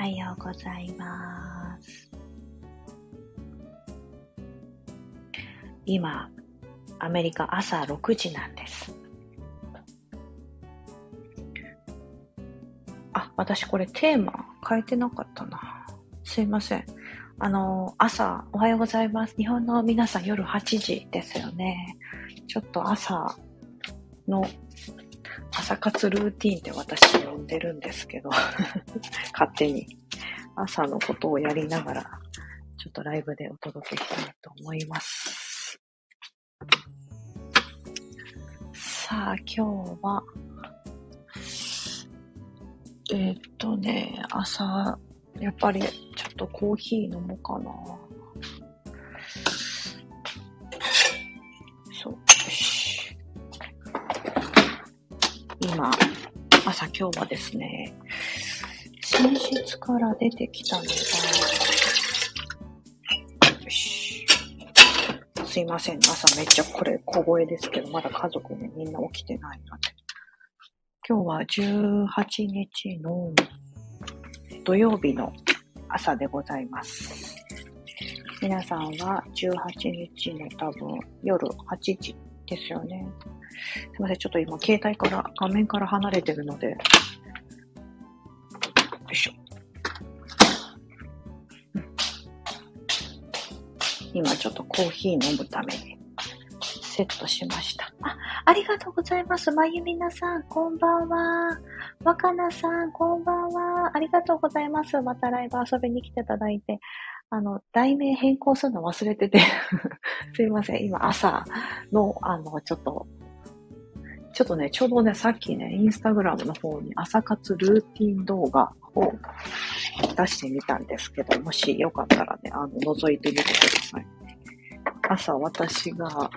はようございます。今、アメリカ朝6時なんです。あ、私これテーマ変えてなかったな。すいません。あの、朝、おはようございます。日本の皆さん夜8時ですよね。ちょっと朝の朝活ルーティンって私呼んでるんですけど、勝手に朝のことをやりながら、ちょっとライブでお届けしたいと思います。さあ、今日は、えーっとね、朝、やっぱりちょっとコーヒー飲もうかな。今、朝今日はですね、寝室から出てきたのが、すいません、朝めっちゃこれ小声ですけど、まだ家族ね、みんな起きてないので。今日は18日の土曜日の朝でございます。皆さんは18日の多分夜8時ですよね。すいません、ちょっと今携帯から、画面から離れてるので、よいしょ。今ちょっとコーヒー飲むためにセットしました。あ、ありがとうございます。まゆみなさん、こんばんは。わかなさん、こんばんは。ありがとうございます。またライブ遊びに来ていただいて。あの、題名変更するの忘れてて。すいません。今朝の、あの、ちょっと、ちょっとね、ちょうどね、さっきね、インスタグラムの方に朝活ルーティン動画を出してみたんですけど、もしよかったらね、あの、覗いてみてください。朝私が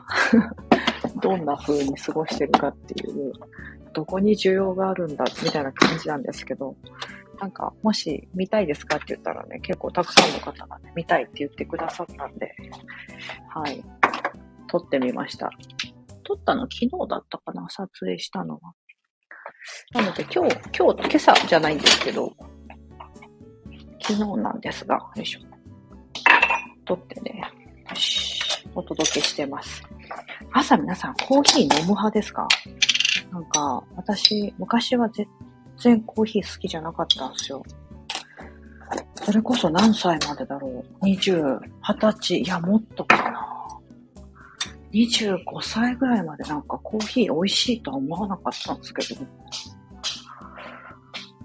どんな風に過ごしてるかっていう、どこに需要があるんだみたいな感じなんですけど、なんか、もし見たいですかって言ったらね、結構たくさんの方がね、見たいって言ってくださったんで、はい、撮ってみました。撮ったの昨日だったかな撮影したのは。なので今日、今日、今朝じゃないんですけど、昨日なんですが、よいしょ。撮ってね、よし、お届けしてます。朝皆さんコーヒー飲む派ですか？なんか、私、昔は全然コーヒー好きじゃなかったんですよ。それこそ何歳までだろう ?20、20歳、いや、もっとか。25歳ぐらいまでなんかコーヒー美味しいとは思わなかったんですけど、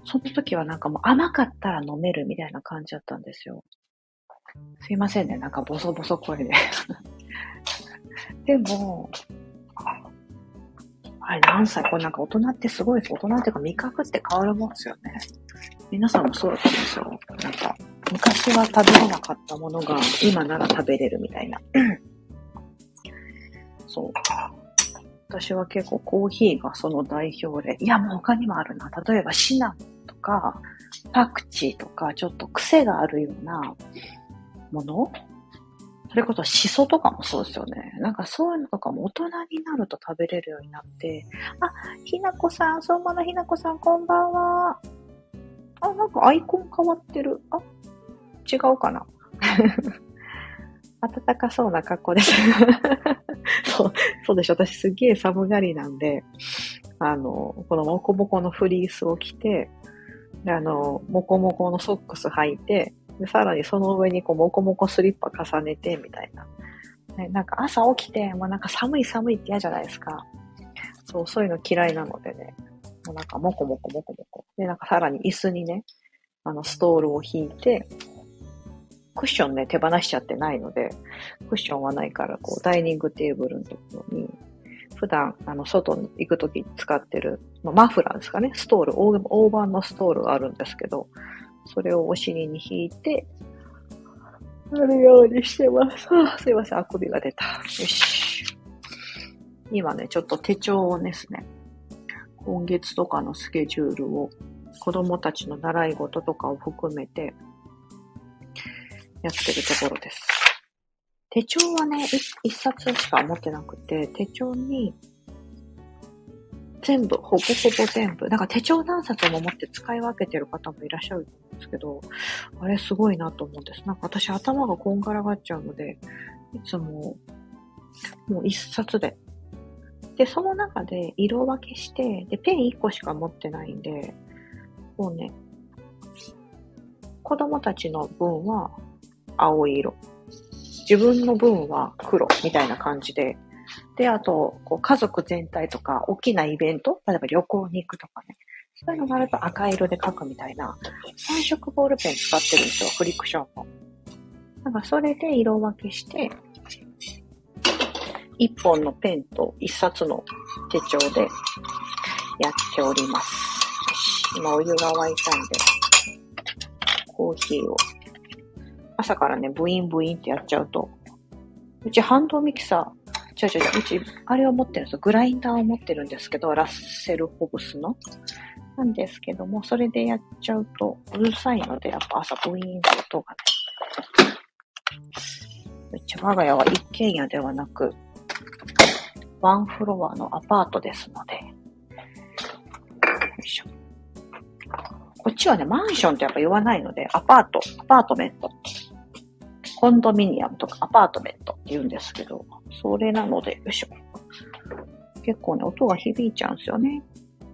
その時はなんかもう甘かったら飲めるみたいな感じだったんですよ。すいませんね、なんかボソボソ声で。でも、あれ何歳？これなんか大人ってすごいです。大人っていうか味覚って変わるもんですよね。皆さんもそうだったんですよ。なんか、昔は食べれなかったものが今なら食べれるみたいな。そう。私は結構コーヒーがその代表で、いやもう他にもあるな。例えばシナモンとか、パクチーとか、ちょっと癖があるようなもの？それこそシソとかもそうですよね。なんかそういうのとかも大人になると食べれるようになって、あ、ひなこさん、相馬のひなこさん、こんばんは。あ、なんかアイコン変わってる。あ、違うかな。暖かそうな格好です。そう、そうでしょ。私すげえ寒がりなんで、あの、このモコモコのフリースを着て、であの、モコモコのソックス履いて、でさらにその上にこうモコモコスリッパ重ねてみたいな。ね、なんか朝起きて、もうなんか寒い寒いって嫌じゃないですか。そう、そういうの嫌いなのでね。もうなんかモコモコモコモコ。で、なんかさらに椅子にね、あのストールを引いて、クッションね、手放しちゃってないので、クッションはないから、こう、ダイニングテーブルのところに、普段、あの、外に行くとき使ってる、まあマフラーですかね、ストール、大大判のストールがあるんですけど、それをお尻に引いて、あるようにしてます。あすいません、あくびが出た。よし。今ね、ちょっと手帳をですね、今月とかのスケジュールを、子供たちの習い事とかを含めて、やってるところです。手帳はね、一冊しか持ってなくて、手帳に、全部、ほぼほぼ全部。なんか手帳何冊も持って使い分けてる方もいらっしゃるんですけど、あれすごいなと思うんです。なんか私頭がこんがらがっちゃうので、いつも、もう一冊で。で、その中で色分けして、で、ペン1個しか持ってないんで、こうね、子供たちの分は青色。自分の分は黒みたいな感じで。で、あと、こう家族全体とか、大きなイベント、例えば旅行に行くとかね。そういうのがあると赤色で書くみたいな、3色ボールペン使ってるんですよ、フリクションの。なんかそれで色分けして、1本のペンと1冊の手帳でやっております。今お湯が沸いたんで、コーヒーを。朝からね、ブインブインってやっちゃうと、うちハンドミキサー、違う違う、うち、あれを持ってるんですよ。グラインダーを持ってるんですけど、ラッセルホブスの。なんですけども、それでやっちゃうとうるさいので、やっぱ朝ブインって音がね。うち我が家は一軒家ではなく、ワンフロアのアパートですので、よいしょ。こっちはね、マンションってやっぱ言わないので、アパート、アパートメント。コンドミニアムとかアパートメントって言うんですけど、それなので、よいしょ。結構ね、音が響いちゃうんですよね。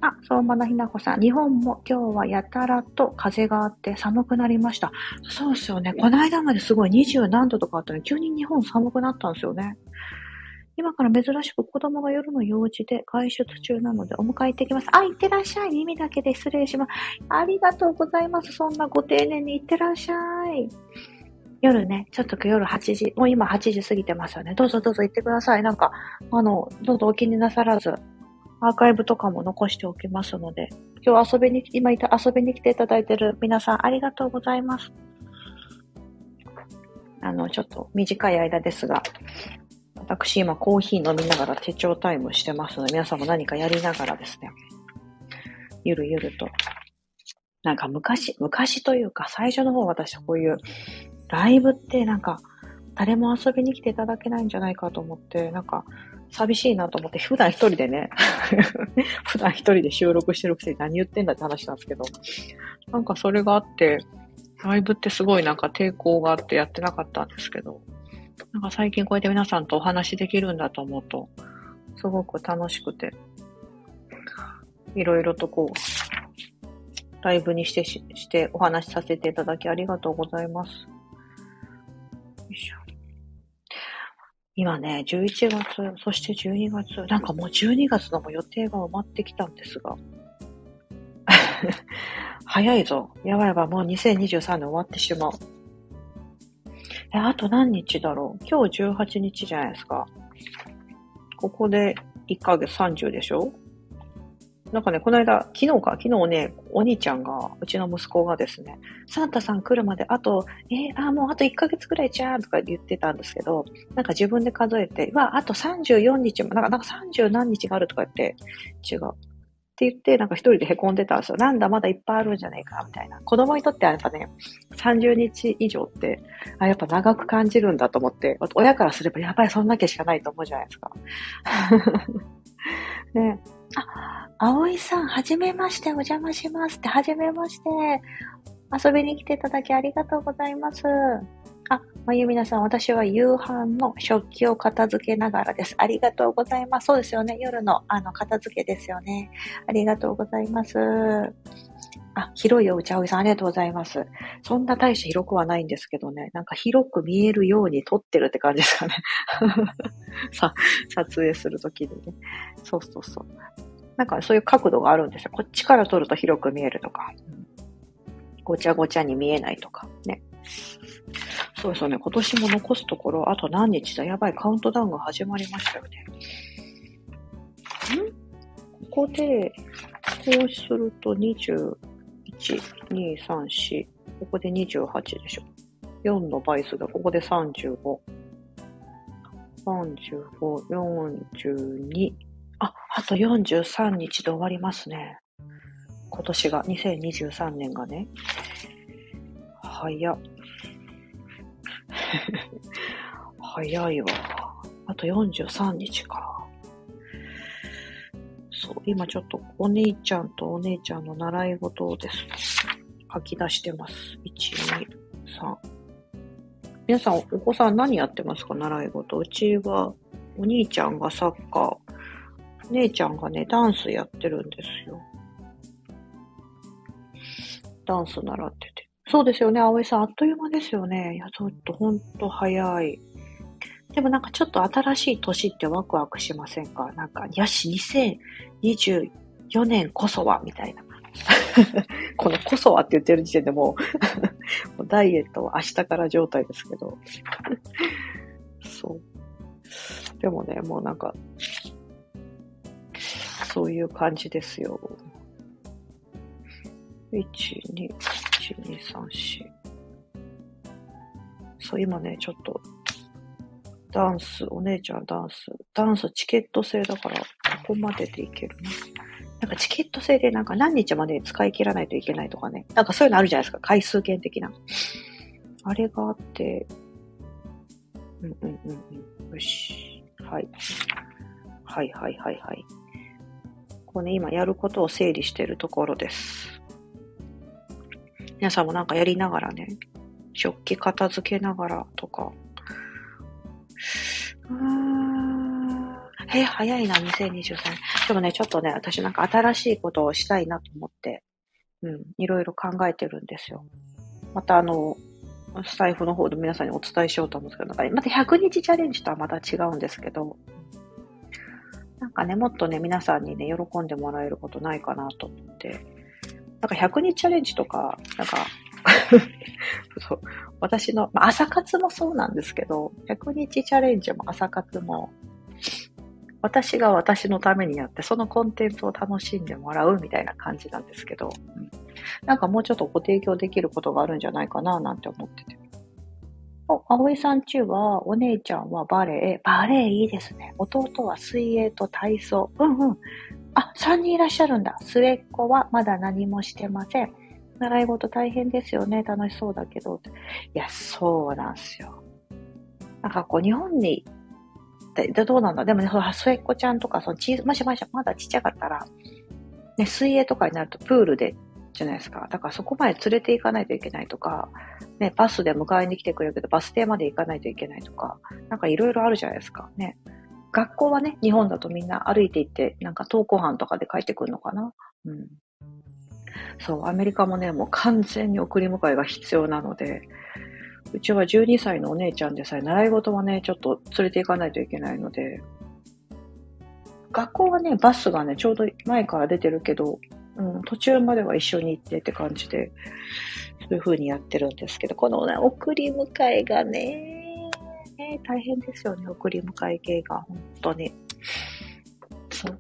あ、相馬のひなこさん。日本も今日はやたらと風があって寒くなりました。そうですよね。この間まですごい20何度とかあったのに、急に日本寒くなったんですよね。今から珍しく子供が夜の用事で外出中なのでお迎え行ってきます。あ、行ってらっしゃい。耳だけで失礼します。ありがとうございます。そんなご丁寧に行ってらっしゃい。夜ね、ちょっと夜8時、もう今8時過ぎてますよね。どうぞどうぞ行ってください。なんか、あの、どうぞお気になさらず、アーカイブとかも残しておきますので、今日遊びに、今いた遊びに来ていただいてる皆さんありがとうございます。あの、ちょっと短い間ですが、私今コーヒー飲みながら手帳タイムしてますので、皆さんも何かやりながらですね、ゆるゆると。なんか昔、昔というか最初の方私こういうライブってなんか誰も遊びに来ていただけないんじゃないかと思って、なんか寂しいなと思って、普段一人でね 普段一人で収録してるくせに何言ってんだって話なんですけど、なんかそれがあって、ライブってすごいなんか抵抗があってやってなかったんですけど、なんか最近こうやって皆さんとお話できるんだと思うと、すごく楽しくて、いろいろとこう、ライブにしてししてお話しさせていただきありがとうございます。今ね、11月、そして12月、なんかもう12月のも予定が埋まってきたんですが。早いぞ。やばいやば、もう2023年終わってしまう。え、あと何日だろう？今日18日じゃないですか。ここで1ヶ月30でしょ？なんかね、この間、昨日か、昨日ね、お兄ちゃんが、うちの息子がですね、サンタさん来るまであと、えー、あ、もうあと1ヶ月くらいじゃんとか言ってたんですけど、なんか自分で数えて、わ、あと34日も、なんか、なんか30何日があるとか言って、違う。って言って、なんか一人で凹んでたんですよ。なんだ、まだいっぱいあるんじゃないか、みたいな。子供にとってはやっぱね、30日以上って、あ、やっぱ長く感じるんだと思って、親からすればやっぱりそんだけしかないと思うじゃないですか。ね。あ、葵さん、はじめまして、お邪魔しますって、はじめまして。遊びに来ていただきありがとうございます。あ、まゆみなさん、私は夕飯の食器を片付けながらです。ありがとうございます。そうですよね。夜の、あの、片付けですよね。ありがとうございます。あ、広いよ、内葵さん、ありがとうございます。そんな大して広くはないんですけどね。なんか広く見えるように撮ってるって感じですかね。さ、撮影するときにね。そうそうそう。なんかそういう角度があるんですよ。こっちから撮ると広く見えるとか。ごちゃごちゃに見えないとか。ね。そうですよね。今年も残すところ、あと何日だ？やばい、カウントダウンが始まりましたよね。ん？ここで、こうすると21、2、3、4。ここで28でしょ。4の倍数だ。ここで35。35、42。あ、あと43日で終わりますね。今年が、2023年がね。早っ。早いわ。あと43日か。そう今ちょっとお兄ちゃんとお姉ちゃんの習い事をですね、書き出してます。1、2、3。皆さん、お子さん何やってますか？習い事。うちは、お兄ちゃんがサッカー、姉ちゃんがね、ダンスやってるんですよ。ダンス習ってて。そうですよね、葵さん。あっという間ですよね。いや、ちょっとほんと早い。でもなんかちょっと新しい年ってワクワクしませんか？なんか、よし、2024年こそは、みたいな。このこそはって言ってる時点で もうダイエットは明日から状態ですけどそう。でもね、もうなんか、そういう感じですよ。1、2、1、2、3、4。そう、今ね、ちょっと、ダンス、お姉ちゃんダンス、ダンスチケット制だから、ここまででいけるね。なんかチケット制でなんか何日まで使い切らないといけないとかね。なんかそういうのあるじゃないですか。回数券的な。あれがあって、うんうんうんうん。よし。はい。はいはいはいはい。こうね、今やることを整理してるところです。皆さんもなんかやりながらね、食器片付けながらとか。うーん。え、早いな、2023年。でもね、ちょっとね、私なんか新しいことをしたいなと思って、うん、いろいろ考えてるんですよ。またあの、スタイフの方で皆さんにお伝えしようと思うんですけど、なんかねまた100日チャレンジとはまた違うんですけど、なんかね、もっとね、皆さんにね、喜んでもらえることないかなと思って、なんか100日チャレンジとか、なんか そう私の、まあ、朝活もそうなんですけど、100日チャレンジも朝活も、私が私のためにやって、そのコンテンツを楽しんでもらうみたいな感じなんですけど、うん、なんかもうちょっとご提供できることがあるんじゃないかななんて思ってて。お、葵さんちは、お姉ちゃんはバレエ？バレエいいですね。弟は水泳と体操。うんうん。あ、3人いらっしゃるんだ。末っ子はまだ何もしてません。習い事大変ですよね。楽しそうだけど。いや、そうなんですよ。なんかこう、日本に、でどうなんだ？でもね、末っ子ちゃんとか、そのち、もしもし、まだちっちゃかったら、ね、水泳とかになるとプールでじゃないですか。だからそこまで連れて行かないといけないとか、ね、バスで迎えに来てくれるけど、バス停まで行かないといけないとか、なんかいろいろあるじゃないですか。ね。学校はね、日本だとみんな歩いて行って、なんか登校班とかで帰ってくるのかな？うん。そう、アメリカもね、もう完全に送り迎えが必要なので、うちは12歳のお姉ちゃんでさえ、習い事はね、ちょっと連れて行かないといけないので、学校はね、バスがね、ちょうど前から出てるけど、うん、途中までは一緒に行ってって感じで、そういう風にやってるんですけど、このね、送り迎えがね、ね大変ですよね、送り迎え系が、本当に。そう。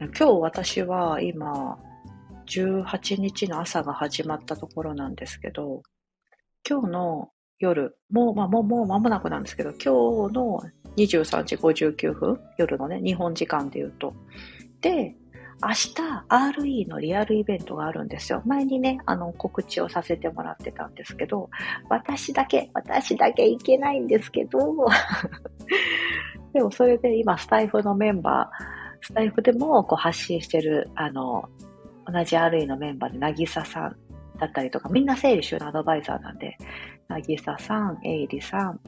今日私は今、18日の朝が始まったところなんですけど、今日の夜、もう、まあ、もう、もう間もなくなんですけど、今日の23時59分、夜のね、日本時間で言うと。で、明日 RE のリアルイベントがあるんですよ。前にね、あの告知をさせてもらってたんですけど、私だけ、私だけ行けないんですけど、でもそれで今スタイフのメンバー、スタイフでもこう発信してる、あの、同じ RE のメンバーで、なぎささんだったりとか、みんな整理収納アドバイザーなんで、なぎささん、えいりさん、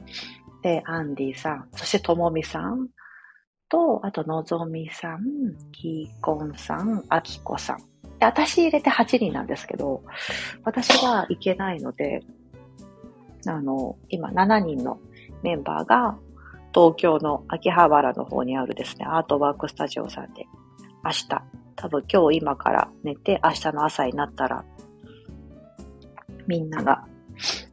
で、アンディさん、そしてともみさん、と、あと、のぞみさん、きーこんさん、あきこさん。で、私入れて8人なんですけど、私が行けないので、あの、今7人のメンバーが、東京の秋葉原の方にあるですね、アートワークスタジオさんで、明日、多分今日今から寝て、明日の朝になったら、みんなが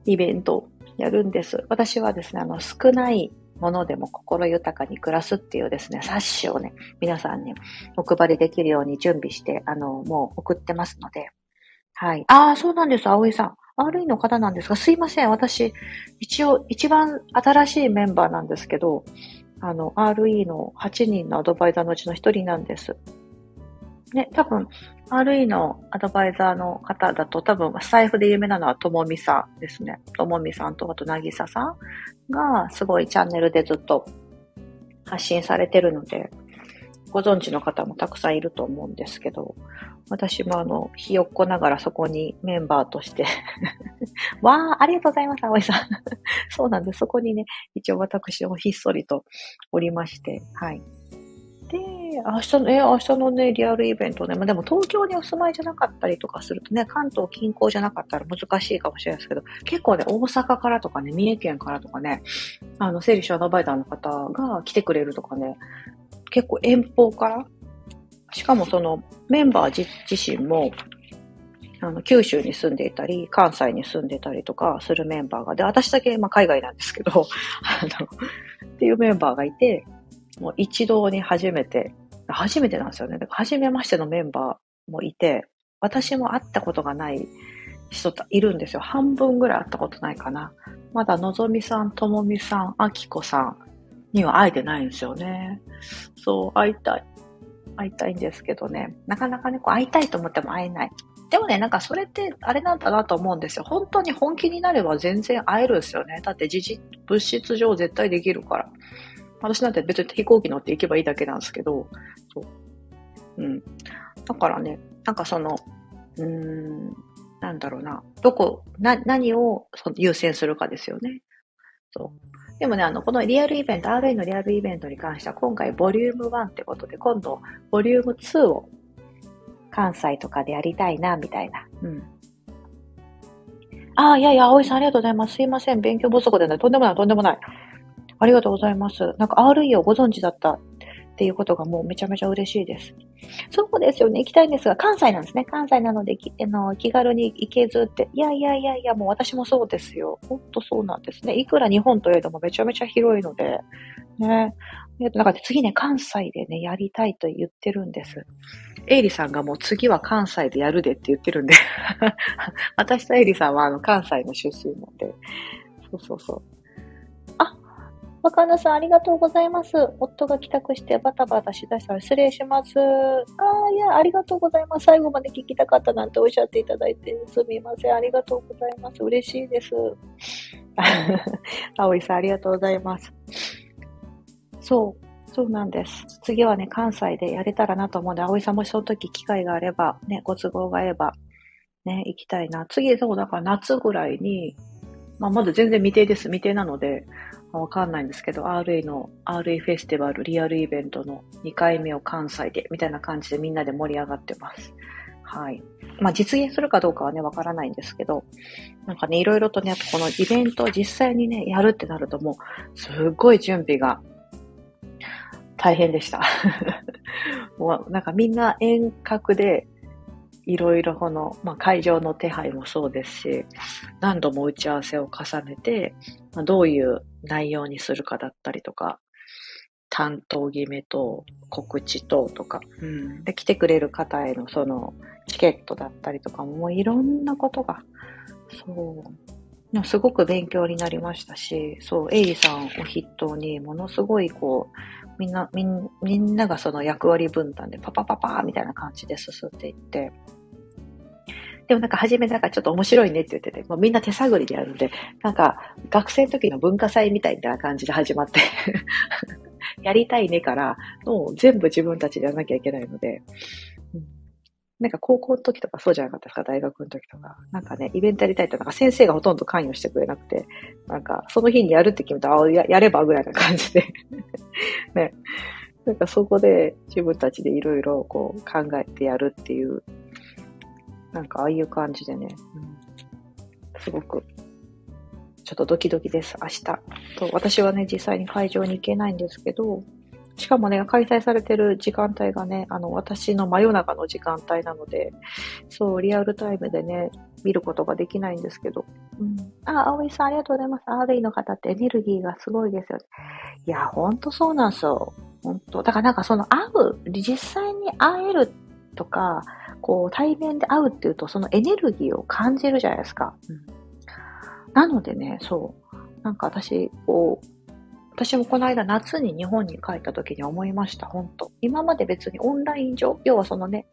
イベントをやるんです。私はですね、あの、少ないものでも心豊かに暮らすっていうですね、冊子をね、皆さんにお配りできるように準備して、あの、もう送ってますので。はい。ああ、そうなんです、葵さん。RE の方なんですが、すいません。私、一応、一番新しいメンバーなんですけど、あの、RE の8人のアドバイザーのうちの1人なんです。ね、多分、RE のアドバイザーの方だと、多分、財布で有名なのはともみさんですね。ともみさんと、あと、なぎささんが、すごいチャンネルでずっと発信されてるので、ご存知の方もたくさんいると思うんですけど、私もあの、ひよっこながらそこにメンバーとして わー、ありがとうございます、葵さん。そうなんです。そこにね、一応私もひっそりとおりまして、はい。で、明日の、え、明日のね、リアルイベントね、まあ、でも東京にお住まいじゃなかったりとかするとね、関東近郊じゃなかったら難しいかもしれないですけど、結構ね、大阪からとかね、三重県からとかね、あの、整理収納バイターの方が来てくれるとかね、結構遠方からしかもそのメンバー自身も、あの、九州に住んでいたり、関西に住んでたりとかするメンバーが、で、私だけ、まあ、海外なんですけど、あの、っていうメンバーがいて、もう一堂に初めて、初めてなんですよね。だから初めましてのメンバーもいて、私も会ったことがない人いるんですよ。半分ぐらい会ったことないかな。まだのぞみさん、ともみさん、あきこさんには会えてないんですよね。そう、会いたい。会いたいんですけどね。なかなかね、こう会いたいと思っても会えない。でもね、なんかそれってあれなんだなと思うんですよ。本当に本気になれば全然会えるんですよね。だって事実、物質上絶対できるから。私なんて別に飛行機乗って行けばいいだけなんですけど、そう。うん。だからね、なんかその、うん、なんだろうな、どこ、な、何を優先するかですよね。そう。でもね、あの、このリアルイベント、RA のリアルイベントに関しては、今回ボリューム1ってことで、今度、ボリューム2を関西とかでやりたいな、みたいな。うん。ああ、いやいや、葵さんありがとうございます。すいません。勉強不足でね、とんでもない、とんでもない。ありがとうございます。なんか RE をご存知だったっていうことがもうめちゃめちゃ嬉しいです。そうですよね。行きたいんですが、関西なんですね。関西なので、あの気軽に行けずって。いやいやいやいや、もう私もそうですよ。ほんとそうなんですね。いくら日本といえどもめちゃめちゃ広いので。ね。なんか次ね、関西でね、やりたいと言ってるんです。エイリさんがもう次は関西でやるでって言ってるんで私とエイリさんはあの関西の出身なんで。そうそうそう。若菜さん、ありがとうございます。夫が帰宅してバタバタしだしたら失礼します。ああ、いや、ありがとうございます。最後まで聞きたかったなんておっしゃっていただいて、すみません。ありがとうございます。嬉しいです。葵さん、ありがとうございます。そう、そうなんです。次はね、関西でやれたらなと思うんで、葵さんもその時機会があれば、ね、ご都合が合えば、ね、行きたいな。次、そう、だから夏ぐらいに、まあ、まだ全然未定です。未定なので、わかんないんですけど、RA の RA フェスティバルリアルイベントの2回目を関西で、みたいな感じでみんなで盛り上がってます。はい。まあ実現するかどうかはね、わからないんですけど、なんかね、いろいろとね、このイベントを実際にね、やるってなるともう、すっごい準備が大変でした。もうなんかみんな遠隔で、いろいろこの、まあ、会場の手配もそうですし、何度も打ち合わせを重ねて、まあ、どういう内容にするかだったりとか、担当決めと告知ととか、うん、で、来てくれる方へのそのチケットだったりとかも、もういろんなことが、そう、すごく勉強になりましたし、そう、エイリさんを筆頭に、ものすごいこう、みんな、みんみんながその役割分担でパパパパーみたいな感じで進んでいって、でもなんか初めなんかちょっと面白いねって言ってて、もうみんな手探りでやるんで、なんか学生の時の文化祭みたいな感じで始まって やりたいねから、もう全部自分たちでやらなきゃいけないので、うん、なんか高校の時とかそうじゃなかったですか、大学の時とか。なんかね、イベントやりたいとなんか先生がほとんど関与してくれなくて、なんかその日にやるって決めたら、あややればぐらいな感じで ね。なんかそこで自分たちでいろいろこう考えてやるっていうなんかああいう感じでね、うん、すごく、ちょっとドキドキです、明日。と、私はね、実際に会場に行けないんですけど、しかもね、開催されてる時間帯がね、あの、私の真夜中の時間帯なので、そう、リアルタイムでね、見ることができないんですけど。うん。あ、葵さんありがとうございます。RE の方ってエネルギーがすごいですよね。いや、ほんとそうなんですよ。ほんと。だからなんかその会う、実際に会えるとか、こう、対面で会うっていうと、そのエネルギーを感じるじゃないですか。うん、なのでね、そう。なんか私、こう、私もこの間夏に日本に帰った時に思いました、本当今まで別にオンライン上、要はそのね、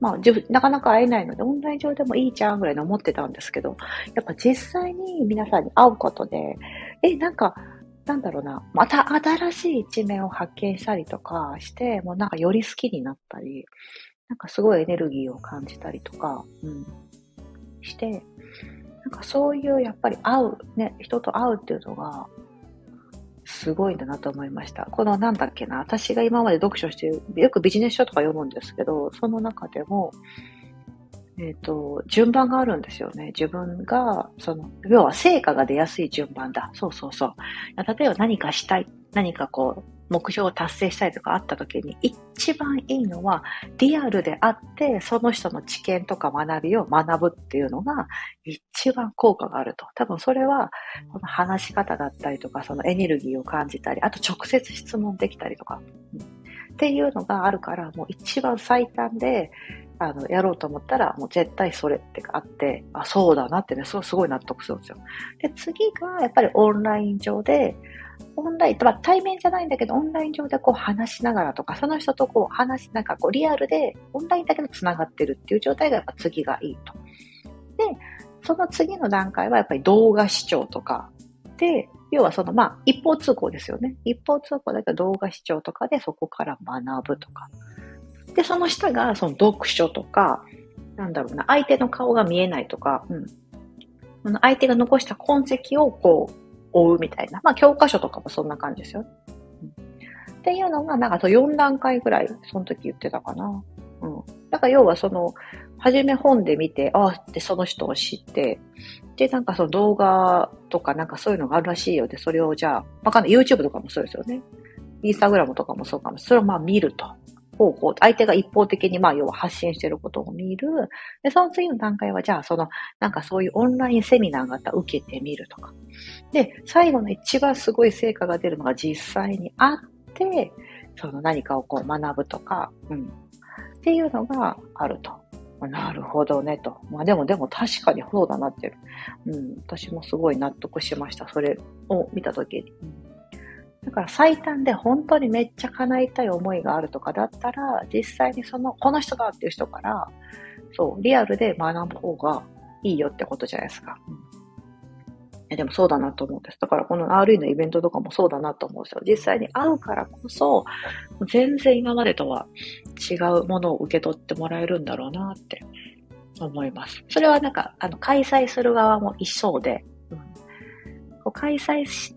まあ、なかなか会えないので、オンライン上でもいいじゃんぐらいに思ってたんですけど、やっぱ実際に皆さんに会うことで、え、なんか、なんだろうな、また新しい一面を発見したりとかして、もうなんかより好きになったり、なんかすごいエネルギーを感じたりとか、うん、して、なんかそういうやっぱり会う、ね、人と会うっていうのが、すごいんだなと思いました。このなんだっけな、私が今まで読書して、よくビジネス書とか読むんですけど、その中でも、えっ、ー、と、順番があるんですよね。自分が、その、要は成果が出やすい順番だ。そうそうそう。例えば何かしたい、何かこう、目標を達成したいとかあった時に、一番いいのは、リアルであって、その人の知見とか学びを学ぶっていうのが、一番効果があると。多分それは、この話し方だったりとか、そのエネルギーを感じたり、あと直接質問できたりとか、っていうのがあるから、もう一番最短で、あの、やろうと思ったら、もう絶対それってあって、あ、そうだなってね、そうすごい納得するんですよ。で、次が、やっぱりオンライン上で、オンライン、まあ、対面じゃないんだけど、オンライン上でこう話しながらとか、その人とこう話し、なんかこうリアルで、オンラインだけど繋がってるっていう状態がやっぱ次がいいと。で、その次の段階はやっぱり動画視聴とかで、要はそのまあ一方通行ですよね。一方通行だけど動画視聴とかでそこから学ぶとか。で、その下がその読書とか、なんだろうな、相手の顔が見えないとか、うん。その相手が残した痕跡をこう、追うみたいな。まあ、教科書とかもそんな感じですよ。うん、っていうのが、なんかそう4段階ぐらい、その時言ってたかな。うん。だから要はその、はじめ本で見て、ああってその人を知って、で、なんかその動画とかなんかそういうのがあるらしいよで、それをじゃあ、わかんない。YouTube とかもそうですよね。インスタグラムとかもそうかも。それをまあ見ると。方向、相手が一方的にまあ要は発信していることを見る。で、その次の段階はじゃあその、なんかそういうオンラインセミナーが受けてみるとか。で、最後の一番すごい成果が出るのが実際にあって、その何かをこう学ぶとか、うん。っていうのがあると。なるほどねと。まあでもでも確かにそうだなっていう。うん。私もすごい納得しました。それを見たときに。だから最短で本当にめっちゃ叶いたい思いがあるとかだったら、実際にその、この人だっていう人から、そう、リアルで学ぶ方がいいよってことじゃないですか。うん、でもそうだなと思うんです。だからこの RE のイベントとかもそうだなと思うんですよ。実際に会うからこそ、全然今までとは違うものを受け取ってもらえるんだろうなって思います。それはなんか、あの、開催する側も一緒で、うん、こう開催し、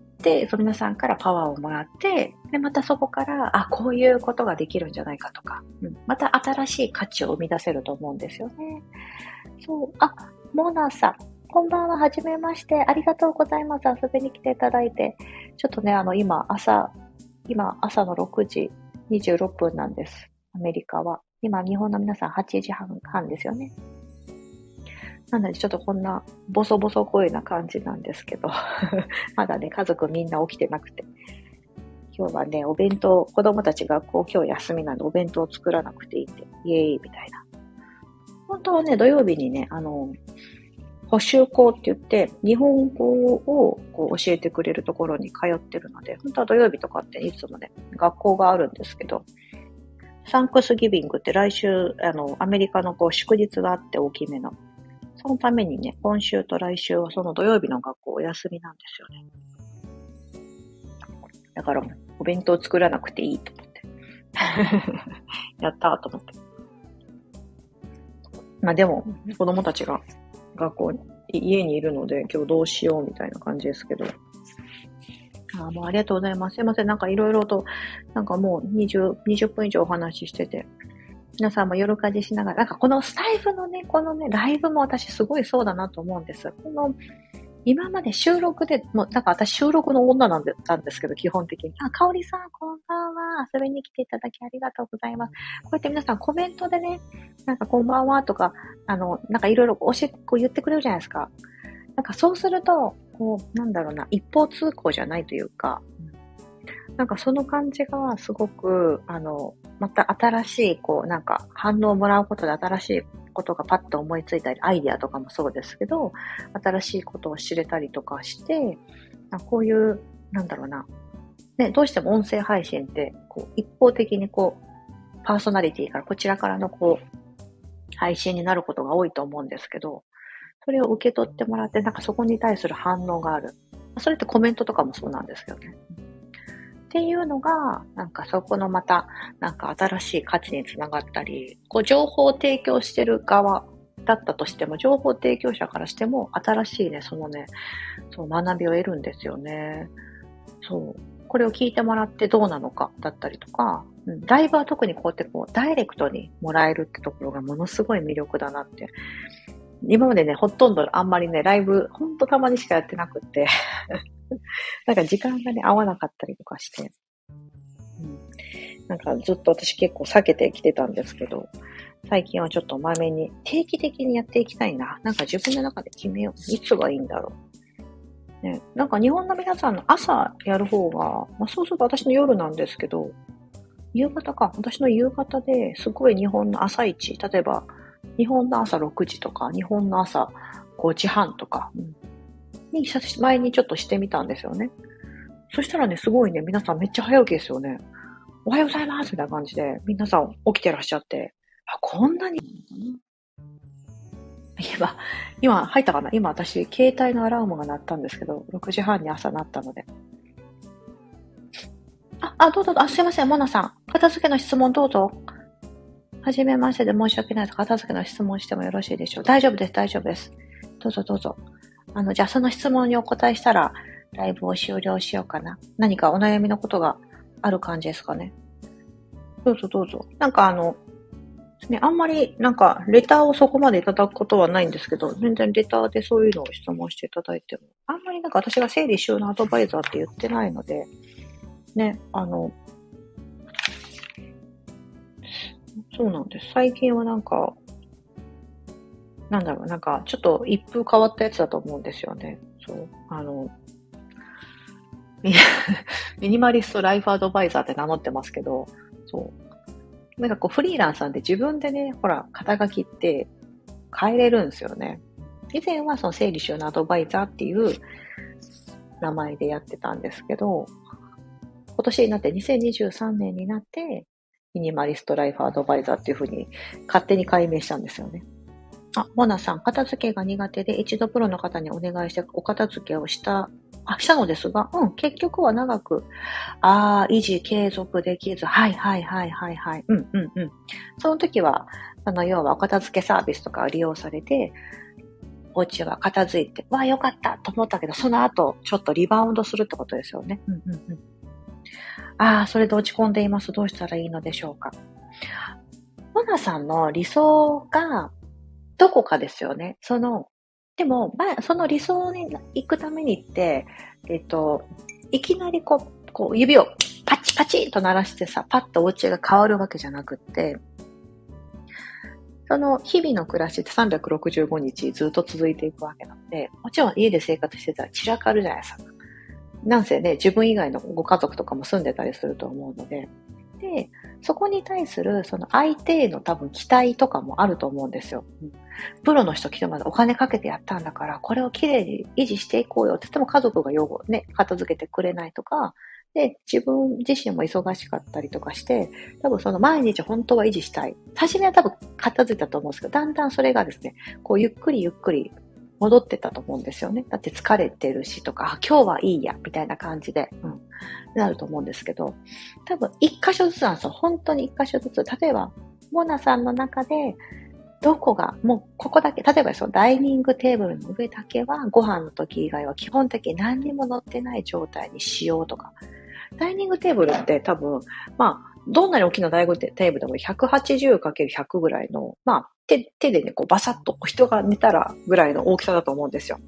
その皆さんからパワーをもらって、で、またそこから、あ、こういうことができるんじゃないかとか、うん、また新しい価値を生み出せると思うんですよね。そう、あ、モナさん、こんばんは、はじめまして。ありがとうございます。遊びに来ていただいて。ちょっとね、あの、今、朝、今、朝の6時26分なんです。アメリカは。今、日本の皆さん8時半半ですよね。なのでちょっとこんなボソボソ声な感じなんですけど まだね、家族みんな起きてなくて。今日はね、お弁当、子供たち学校今日休みなんでお弁当作らなくていいって、イエーイみたいな。本当はね、土曜日にね、あの、補習校って言って、日本語をこう教えてくれるところに通ってるので、本当は土曜日とかっていつもね、学校があるんですけど、サンクスギビングって来週、あの、アメリカのこう祝日があって大きめの。そのためにね、今週と来週はその土曜日の学校お休みなんですよね。だからお弁当作らなくていいと思って。やったーと思って。まあでも、子供たちが学校に、家にいるので、今日どうしようみたいな感じですけど。あもうありがとうございます。すいません。なんかいろいろと、なんかもう20、20分以上お話ししてて、皆さんも夜かじしながら、なんかこのスタイフのね、このね、ライブも私すごいそうだなと思うんです。この、今まで収録で、もう、なんか私収録の女なんでたんですけど、基本的に。あ、かおりさん、こんばんは。遊びに来ていただきありがとうございます。こうやって皆さんコメントでね、なんかこんばんはとか、あの、なんかいろいろ教え、こう言ってくれるじゃないですか。なんかそうすると、こう、なんだろうな、一方通行じゃないというか、なんかその感じがすごく、あの、また新しい、こう、なんか反応をもらうことで新しいことがパッと思いついたり、アイディアとかもそうですけど、新しいことを知れたりとかして、こういう、なんだろうな、ね、どうしても音声配信って、こう、一方的にこう、パーソナリティからこちらからのこう、配信になることが多いと思うんですけど、それを受け取ってもらって、なんかそこに対する反応がある。それってコメントとかもそうなんですけどね。っていうのが、なんかそこのまた、なんか新しい価値につながったり、こう情報を提供してる側だったとしても、情報提供者からしても、新しいね、そのね、そう学びを得るんですよね。そう。これを聞いてもらってどうなのかだったりとか、うん、ライブは特にこうやってこう、ダイレクトにもらえるってところがものすごい魅力だなって今までね、ほとんどあんまりね、ライブ、ほんとたまにしかやってなくって なんか時間がね、合わなかったりとかして、うん、なんかずっと私結構避けてきてたんですけど、最近はちょっとまめに定期的にやっていきたいな。なんか自分の中で決めよう。いつがいいんだろう。ね、なんか日本の皆さんの朝やる方が、まあ、そうすると私の夜なんですけど、夕方か。私の夕方ですごい日本の朝一、例えば日本の朝6時とか、日本の朝5時半とか、に前にちょっとしてみたんですよね。そしたらね、すごいね、皆さんめっちゃ早起きですよね。おはようございますみたいな感じで、皆さん起きてらっしゃって、あ、こんなに今、今入ったかな？今私、携帯のアラームが鳴ったんですけど、6時半に朝鳴ったので。あ、あ、どうぞ、あ、すいません、モナさん。片付けの質問どうぞ。はじめましてで申し訳ないと片付けの質問してもよろしいでしょう大丈夫です、大丈夫です。どうぞどうぞ。あの、じゃあその質問にお答えしたら、ライブを終了しようかな。何かお悩みのことがある感じですかね。どうぞどうぞ。なんかあの、ね、あんまりなんかレターをそこまでいただくことはないんですけど、全然レターでそういうのを質問していただいても、あんまりなんか私が整理収納アドバイザーって言ってないので、ね、あの、そうなんです。最近はなんか、なんだろう、なんか、ちょっと一風変わったやつだと思うんですよね。そう。あの、ミニマリストライフアドバイザーって名乗ってますけど、そう。なんかこう、フリーランスなんで自分でね、ほら、肩書きって変えれるんですよね。以前はその整理収納アドバイザーっていう名前でやってたんですけど、今年になって2023年になって、ミニマリストライフアドバイザーっていうふうに勝手に解明したんですよね。あ、モナさん、片付けが苦手で一度プロの方にお願いしてお片付けをした、あ、したのですが、うん、結局は長く、ああ、維持継続できず、はいはいはいはいはい、うんうんうん。その時は、あの、要はお片付けサービスとかを利用されて、お家は片付いて、わあ、よかったと思ったけど、その後、ちょっとリバウンドするってことですよね。うんうんうん。ああ、それで落ち込んでいます。どうしたらいいのでしょうか。モナさんの理想がどこかですよね。その、でも、まあ、その理想に行くためにって、えっと、いきなりこう、こう指をパチパチと鳴らしてさ、パッとお家が変わるわけじゃなくって、その日々の暮らしって365日ずっと続いていくわけなので、もちろん家で生活してたら散らかるじゃないですか。なんせね、自分以外のご家族とかも住んでたりすると思うので、で、そこに対する、その相手への多分期待とかもあると思うんですよ。プロの人来てまでお金かけてやったんだから、これをきれいに維持していこうよって言っても家族が用語ね、片付けてくれないとか、で、自分自身も忙しかったりとかして、多分その毎日本当は維持したい。初めは多分片付いたと思うんですけど、だんだんそれがですね、こうゆっくりゆっくり戻ってたと思うんですよね。だって疲れてるしとか、今日はいいや、みたいな感じで、うん、なると思うんですけど、多分一箇所ずつなんですよ。本当に一箇所ずつ。例えば、モナさんの中で、どこが、もうここだけ、例えばそのダイニングテーブルの上だけは、ご飯の時以外は基本的に何にも乗ってない状態にしようとか。ダイニングテーブルって多分、まあ、どんなに大きなダイニングテーブルでも 180×100 ぐらいの、まあ、手、手でね、こうバサッと人が寝たらぐらいの大きさだと思うんですよ。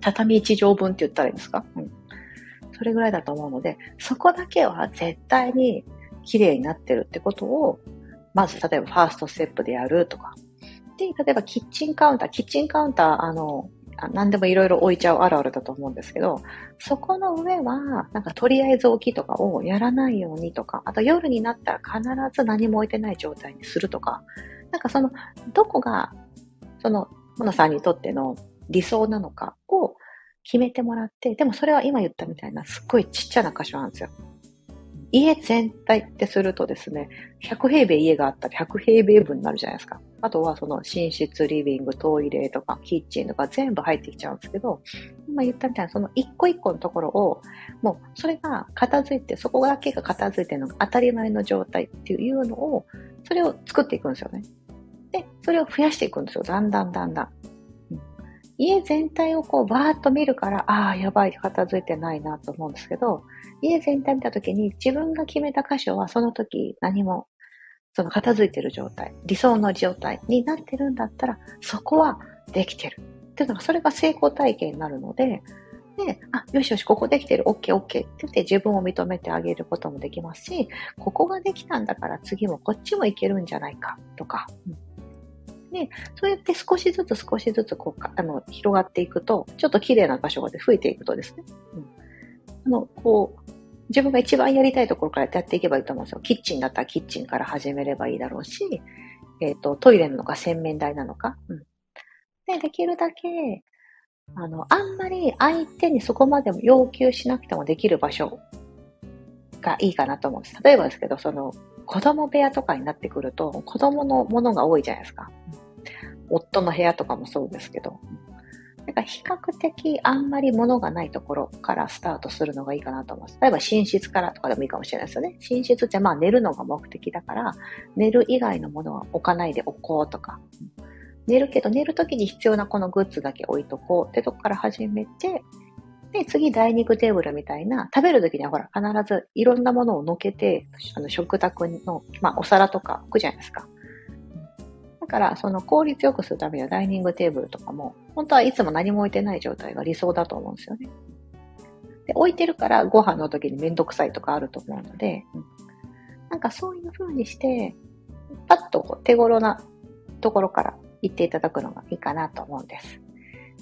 畳1畳分って言ったらいいんですか？うん。それぐらいだと思うので、そこだけは絶対に綺麗になってるってことを、まず例えばファーストステップでやるとか。で、例えばキッチンカウンター、キッチンカウンター、あの、何でもいろいろ置いちゃうあるあるだと思うんですけど、そこの上は、なんかとりあえず置きとかをやらないようにとか、あと夜になったら必ず何も置いてない状態にするとか、なんかその、どこが、その、モナさんにとっての理想なのかを決めてもらって、でもそれは今言ったみたいなすっごいちっちゃな箇所なんですよ。家全体ってするとですね、100平米家があったら100平米分になるじゃないですか。あとはその寝室、リビング、トイレとかキッチンとか全部入ってきちゃうんですけど、今言ったみたいなその一個一個のところを、もうそれが片付いて、そこだけが片付いてるのが当たり前の状態っていうのを、それを作っていくんですよね。で、それを増やしていくんですよ。だんだんだんだん。家全体をこうバーッと見るから、ああ、やばい、片付いてないなと思うんですけど、家全体見た時に自分が決めた箇所はその時何もその片付いてる状態、理想の状態になってるんだったら、そこはできてる。っていうのが、それが成功体験になるので、で、あ、よしよし、ここできてる、オッケーオッケー。って言って自分を認めてあげることもできますし、ここができたんだから次もこっちもいけるんじゃないか、とか。で、そうやって少しずつ少しずつこうあの広がっていくと、ちょっと綺麗な場所が増えていくとですね、うん、の、こう、自分が一番やりたいところからやっていけばいいと思うんですよ。キッチンだったらキッチンから始めればいいだろうし、えっ、ー、と、トイレなのか洗面台なのか？うん。で、できるだけ、あの、あんまり相手にそこまでも要求しなくてもできる場所がいいかなと思うんです。例えばですけど、その、子供部屋とかになってくると、子供のものが多いじゃないですか。夫の部屋とかもそうですけど。なんか比較的あんまり物がないところからスタートするのがいいかなと思います。例えば寝室からとかでもいいかもしれないですよね。寝室ってまあ寝るのが目的だから、寝る以外のものは置かないでおこうとか。寝るけど寝るときに必要なこのグッズだけ置いとこうってとこから始めて、で、次、ダイニングテーブルみたいな、食べるときにはほら、必ずいろんなものを乗けて、あの食卓の、まあ、お皿とか置くじゃないですか。から、その効率よくするためにはダイニングテーブルとかも、本当はいつも何も置いてない状態が理想だと思うんですよね。で置いてるからご飯の時にめんどくさいとかあると思うので、なんかそういう風にして、パッと手頃なところから行っていただくのがいいかなと思うんです。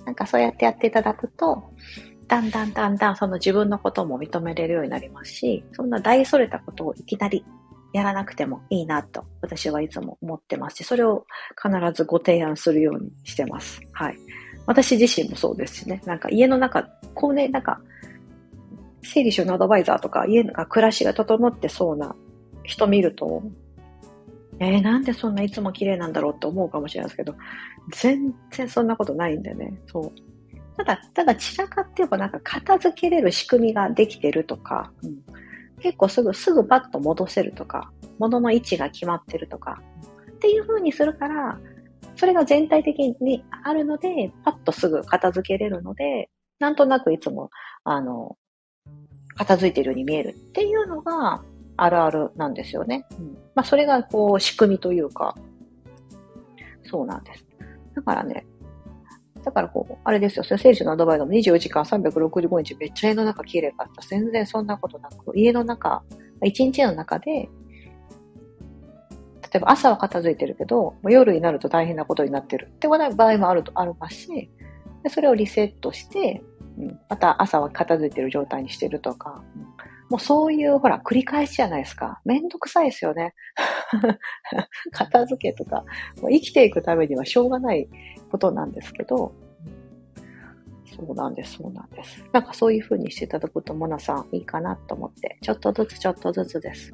なんかそうやってやっていただくと、だんだんだんだんその自分のことも認めれるようになりますし、そんな大それたことをいきなりやらなくてもいいなと私はいつも思ってますし、それを必ずご提案するようにしてます。はい。私自身もそうですしね。なんか家の中、こうね、なんか、整理収納アドバイザーとか家の暮らしが整ってそうな人見ると、えー、なんでそんないつも綺麗なんだろうって思うかもしれないですけど、全然そんなことないんでね。そう。ただ、ただ散らかって言えばなんか片付けれる仕組みができてるとか、うん、結構すぐ、すぐパッと戻せるとか、物の位置が決まってるとか、っていう風にするから、それが全体的にあるので、パッとすぐ片付けれるので、なんとなくいつも、あの、片付いてるように見えるっていうのがあるあるなんですよね。うん、まあ、それがこう仕組みというか、そうなんです。だからね、だからこう、あれですよ、選手のアドバイザーも24時間365日めっちゃ家の中綺麗かった。全然そんなことなく、家の中、一日の中で、例えば朝は片付いてるけど、夜になると大変なことになってるって場合もあると、ありますし、でそれをリセットして、うん、また朝は片付いてる状態にしてるとか、もうそういう、ほら、繰り返しじゃないですか。めんどくさいですよね。片付けとか、もう生きていくためにはしょうがないことなんですけど、そうなんです、そうなんです。なんかそういう風にしていただくと、モナさんいいかなと思って、ちょっとずつちょっとずつです。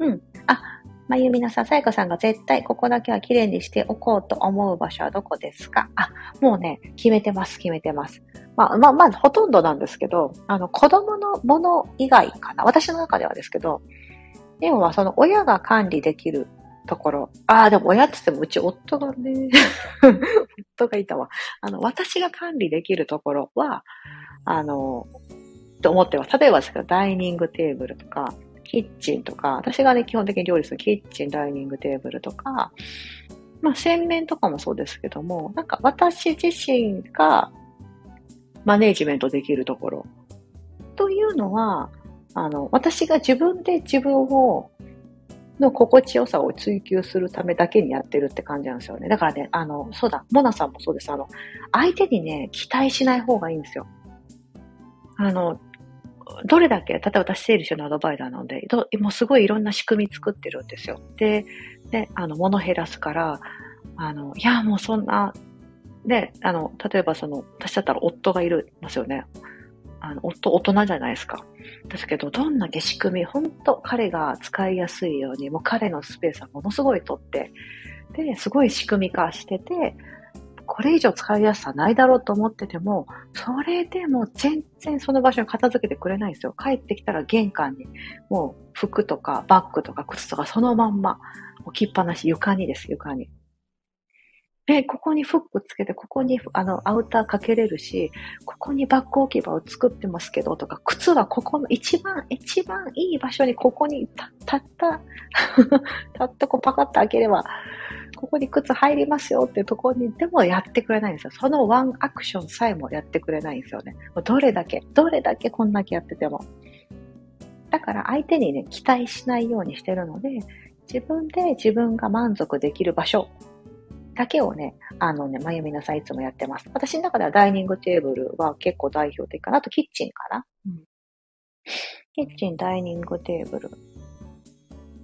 うん。あ、まゆみなさん、さやかさんが絶対ここだけは綺麗にしておこうと思う場所はどこですか？あ、もうね、決めてます、決めてます。まあ、まあ、まあ、ほとんどなんですけど、あの、子供のもの以外かな。私の中ではですけど、要はその親が管理できるところ。ああ、でも親って言ってもうち夫がね、夫がいたわ。あの、私が管理できるところは、あの、と思ってます。例えばですけど、ダイニングテーブルとか、キッチンとか、私がね、基本的に料理するキッチン、ダイニングテーブルとか、まあ、洗面とかもそうですけども、なんか私自身がマネージメントできるところというのは、あの、私が自分で自分をの心地よさを追求するためだけにやってるって感じなんですよね。だからね、あの、そうだ、モナさんもそうです。あの、相手にね、期待しない方がいいんですよ。あの、どれだけ、例えば私、整理収納アドバイザーなので、もうすごいいろんな仕組み作ってるんですよ。で、で、あの、物減らすから、あの、いや、もうそんな、で、あの、例えばその、私だったら夫がいるんですよね。あの、大人じゃないですか。ですけど、どんだけ仕組み、本当彼が使いやすいように、もう彼のスペースはものすごい取って、で、すごい仕組み化してて、これ以上使いやすさないだろうと思ってても、それでも全然その場所に片付けてくれないんですよ。帰ってきたら玄関に、もう服とかバッグとか靴とかそのまんま置きっぱなし、床にです、床に。で、ここにフックつけて、ここにあのアウターかけれるし、ここにバッグ置き場を作ってますけど、とか、靴はここの一番、一番いい場所にここにたたった、たったこうパカッと開ければ、ここに靴入りますよっていうところにでもやってくれないんですよ。そのワンアクションさえもやってくれないんですよね。どれだけ、どれだけこんだけやってても。だから相手にね、期待しないようにしてるので、自分で自分が満足できる場所だけをね、あのね、まゆみなさんいつもやってます。私の中ではダイニングテーブルは結構代表的かな。あとキッチンかな。うん、キッチン、ダイニングテーブル。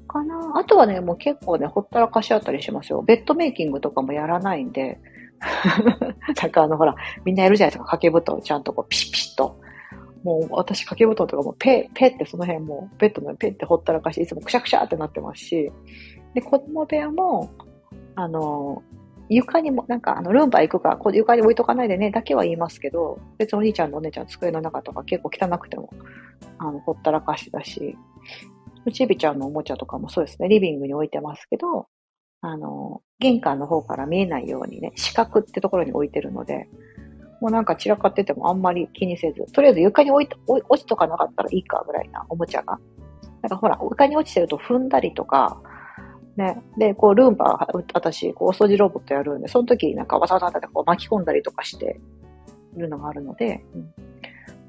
かな。あとはね、もう結構ね、ほったらかしあったりしますよ。ベッドメイキングとかもやらないんで、なんかあの、ほら、みんなやるじゃないですか。掛け布団ちゃんとこう、ピシピシッと。もう私掛け布団とかもペペってその辺もベッドのペってほったらかし、いつもくしゃくしゃってなってますし、で、子供部屋も、あの、床にも、なんか、あの、ルンバ行くから、こう床に置いとかないでね、だけは言いますけど、別にお兄ちゃんのお姉ちゃん机の中とか結構汚くても、あの、ほったらかしだし、うちびちゃんのおもちゃとかもそうですね、リビングに置いてますけど、あの、玄関の方から見えないようにね、四角ってところに置いてるので、もうなんか散らかっててもあんまり気にせず、とりあえず床に置いて、落ちとかなかったらいいかぐらいなおもちゃが。なんかほら、床に落ちてると踏んだりとか、ね。で、こう、ルンバ、私、こう、お掃除ロボットやるんで、その時なんかわざわざこう巻き込んだりとかしてるのがあるので、うん、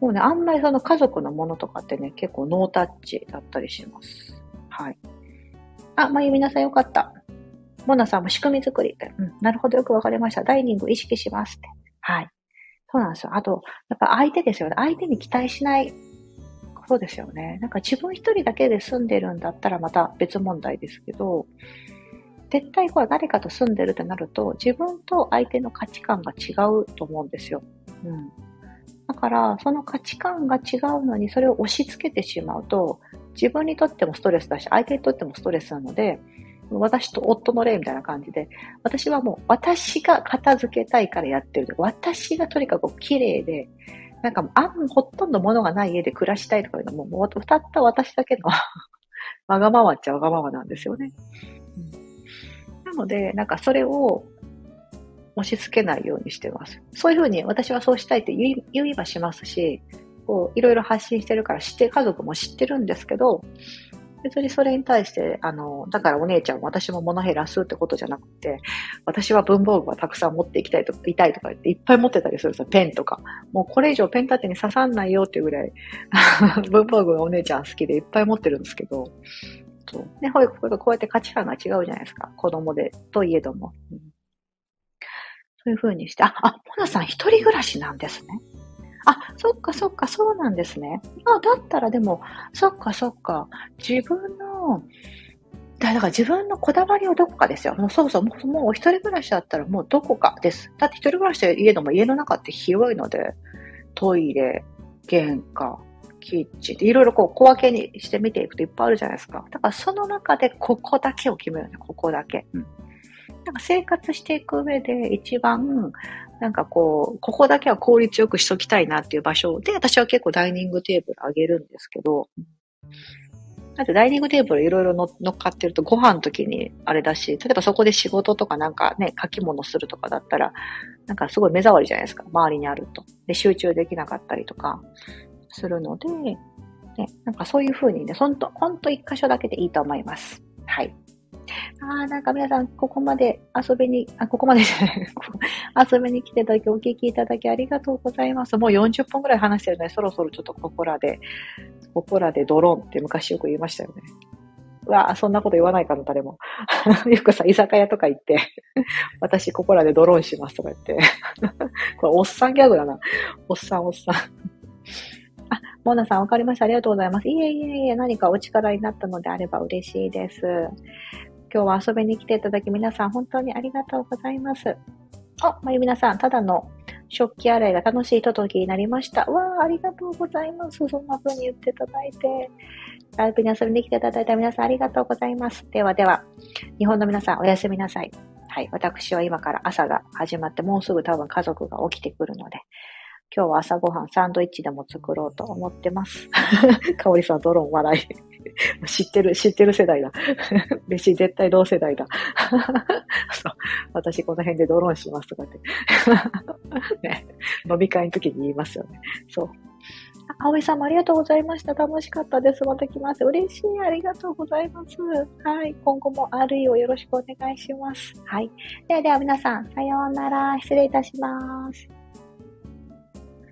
もうね、あんまりその家族のものとかってね、結構ノータッチだったりします。はい。あ、まゆみなさんよかった。モナさんも仕組み作りって。うん、なるほど、よくわかりました。ダイニング意識しますって。はい。そうなんですよ。あと、やっぱ相手ですよね。相手に期待しないことですよね。なんか自分一人だけで住んでるんだったらまた別問題ですけど、絶対これ誰かと住んでるってなると、自分と相手の価値観が違うと思うんですよ。うん。だから、その価値観が違うのに、それを押し付けてしまうと、自分にとってもストレスだし、相手にとってもストレスなので、私と夫の例みたいな感じで、私はもう私が片付けたいからやってる。私がとにかく綺麗で、なんかあん、ほとんど物がない家で暮らしたいとかいうのも、もう歌った私だけの わがままっちゃわがままなんですよね。うん、なので、なんかそれを押し付けないようにしてます。そういうふうに私はそうしたいって言い言いはしますし、こう、いろいろ発信してるから知って、家族も知ってるんですけど、別にそれに対して、あの、だからお姉ちゃん私も物減らすってことじゃなくて、私は文房具はたくさん持っていきたいとか、いたいとか言っていっぱい持ってたりするんですよ。ペンとか。もうこれ以上ペン立てに刺さんないよっていうぐらい文房具がお姉ちゃん好きでいっぱい持ってるんですけど、そう。ね、ほいこうやって価値観が違うじゃないですか。子供で、といえども。うんそういう風にして、あ、あ、モナさん一人暮らしなんですね。あ、そっかそっか、そうなんですね。あ、だったらでも、そっかそっか、自分の、だから自分のこだわりはどこかですよ。もうそうそう、もうもう一人暮らしだったらもうどこかです。だって一人暮らしで家でも家の中って広いので、トイレ、玄関、キッチンっていろいろこう小分けにして見ていくといっぱいあるじゃないですか。だからその中でここだけを決めるね。ここだけ。うん。なんか生活していく上で一番、なんかこう、ここだけは効率よくしときたいなっていう場所で、私は結構ダイニングテーブルあげるんですけど、だってダイニングテーブルいろいろ乗っかってるとご飯の時にあれだし、例えばそこで仕事とかなんかね、書き物するとかだったら、なんかすごい目障りじゃないですか。周りにあると。で、集中できなかったりとかするので、ね、なんかそういう風にね、ほんと、ほんと一箇所だけでいいと思います。はい。ああ、なんか皆さん、ここまで遊びに、あ、ここまでじゃない、遊びに来ていただき、お聞きいただきありがとうございます。もう40分くらい話してるので、そろそろちょっとここらで、ここらでドローンって昔よく言いましたよね。うわそんなこと言わないかな、誰も。よくさ、居酒屋とか行って、私ここらでドローンしますとか言って。これ、おっさんギャグだな。おっさん、おっさん。モナさん、わかりました。ありがとうございます。いえいえいえ、何かお力になったのであれば嬉しいです。今日は遊びに来ていただき皆さん本当にありがとうございます。あ、まゆみなさん、ただの食器洗いが楽しいととになりました。わあ、ありがとうございます。そんな風に言っていただいて。ライブに遊びに来ていただいた皆さんありがとうございます。ではでは、日本の皆さんおやすみなさい。はい。私は今から朝が始まって、もうすぐ多分家族が起きてくるので、今日は朝ごはんサンドイッチでも作ろうと思ってます。かおりさん、ドローン笑い。知ってる、知ってる世代だ。嬉しい、絶対同世代だ。私この辺でドローンしますとかって。ね、飲み会の時に言いますよね。そう。葵さんもありがとうございました。楽しかったです。また来ます。嬉しい。ありがとうございます。はい。今後も RE をよろしくお願いします。はい。ではでは皆さん、さようなら。失礼いたします。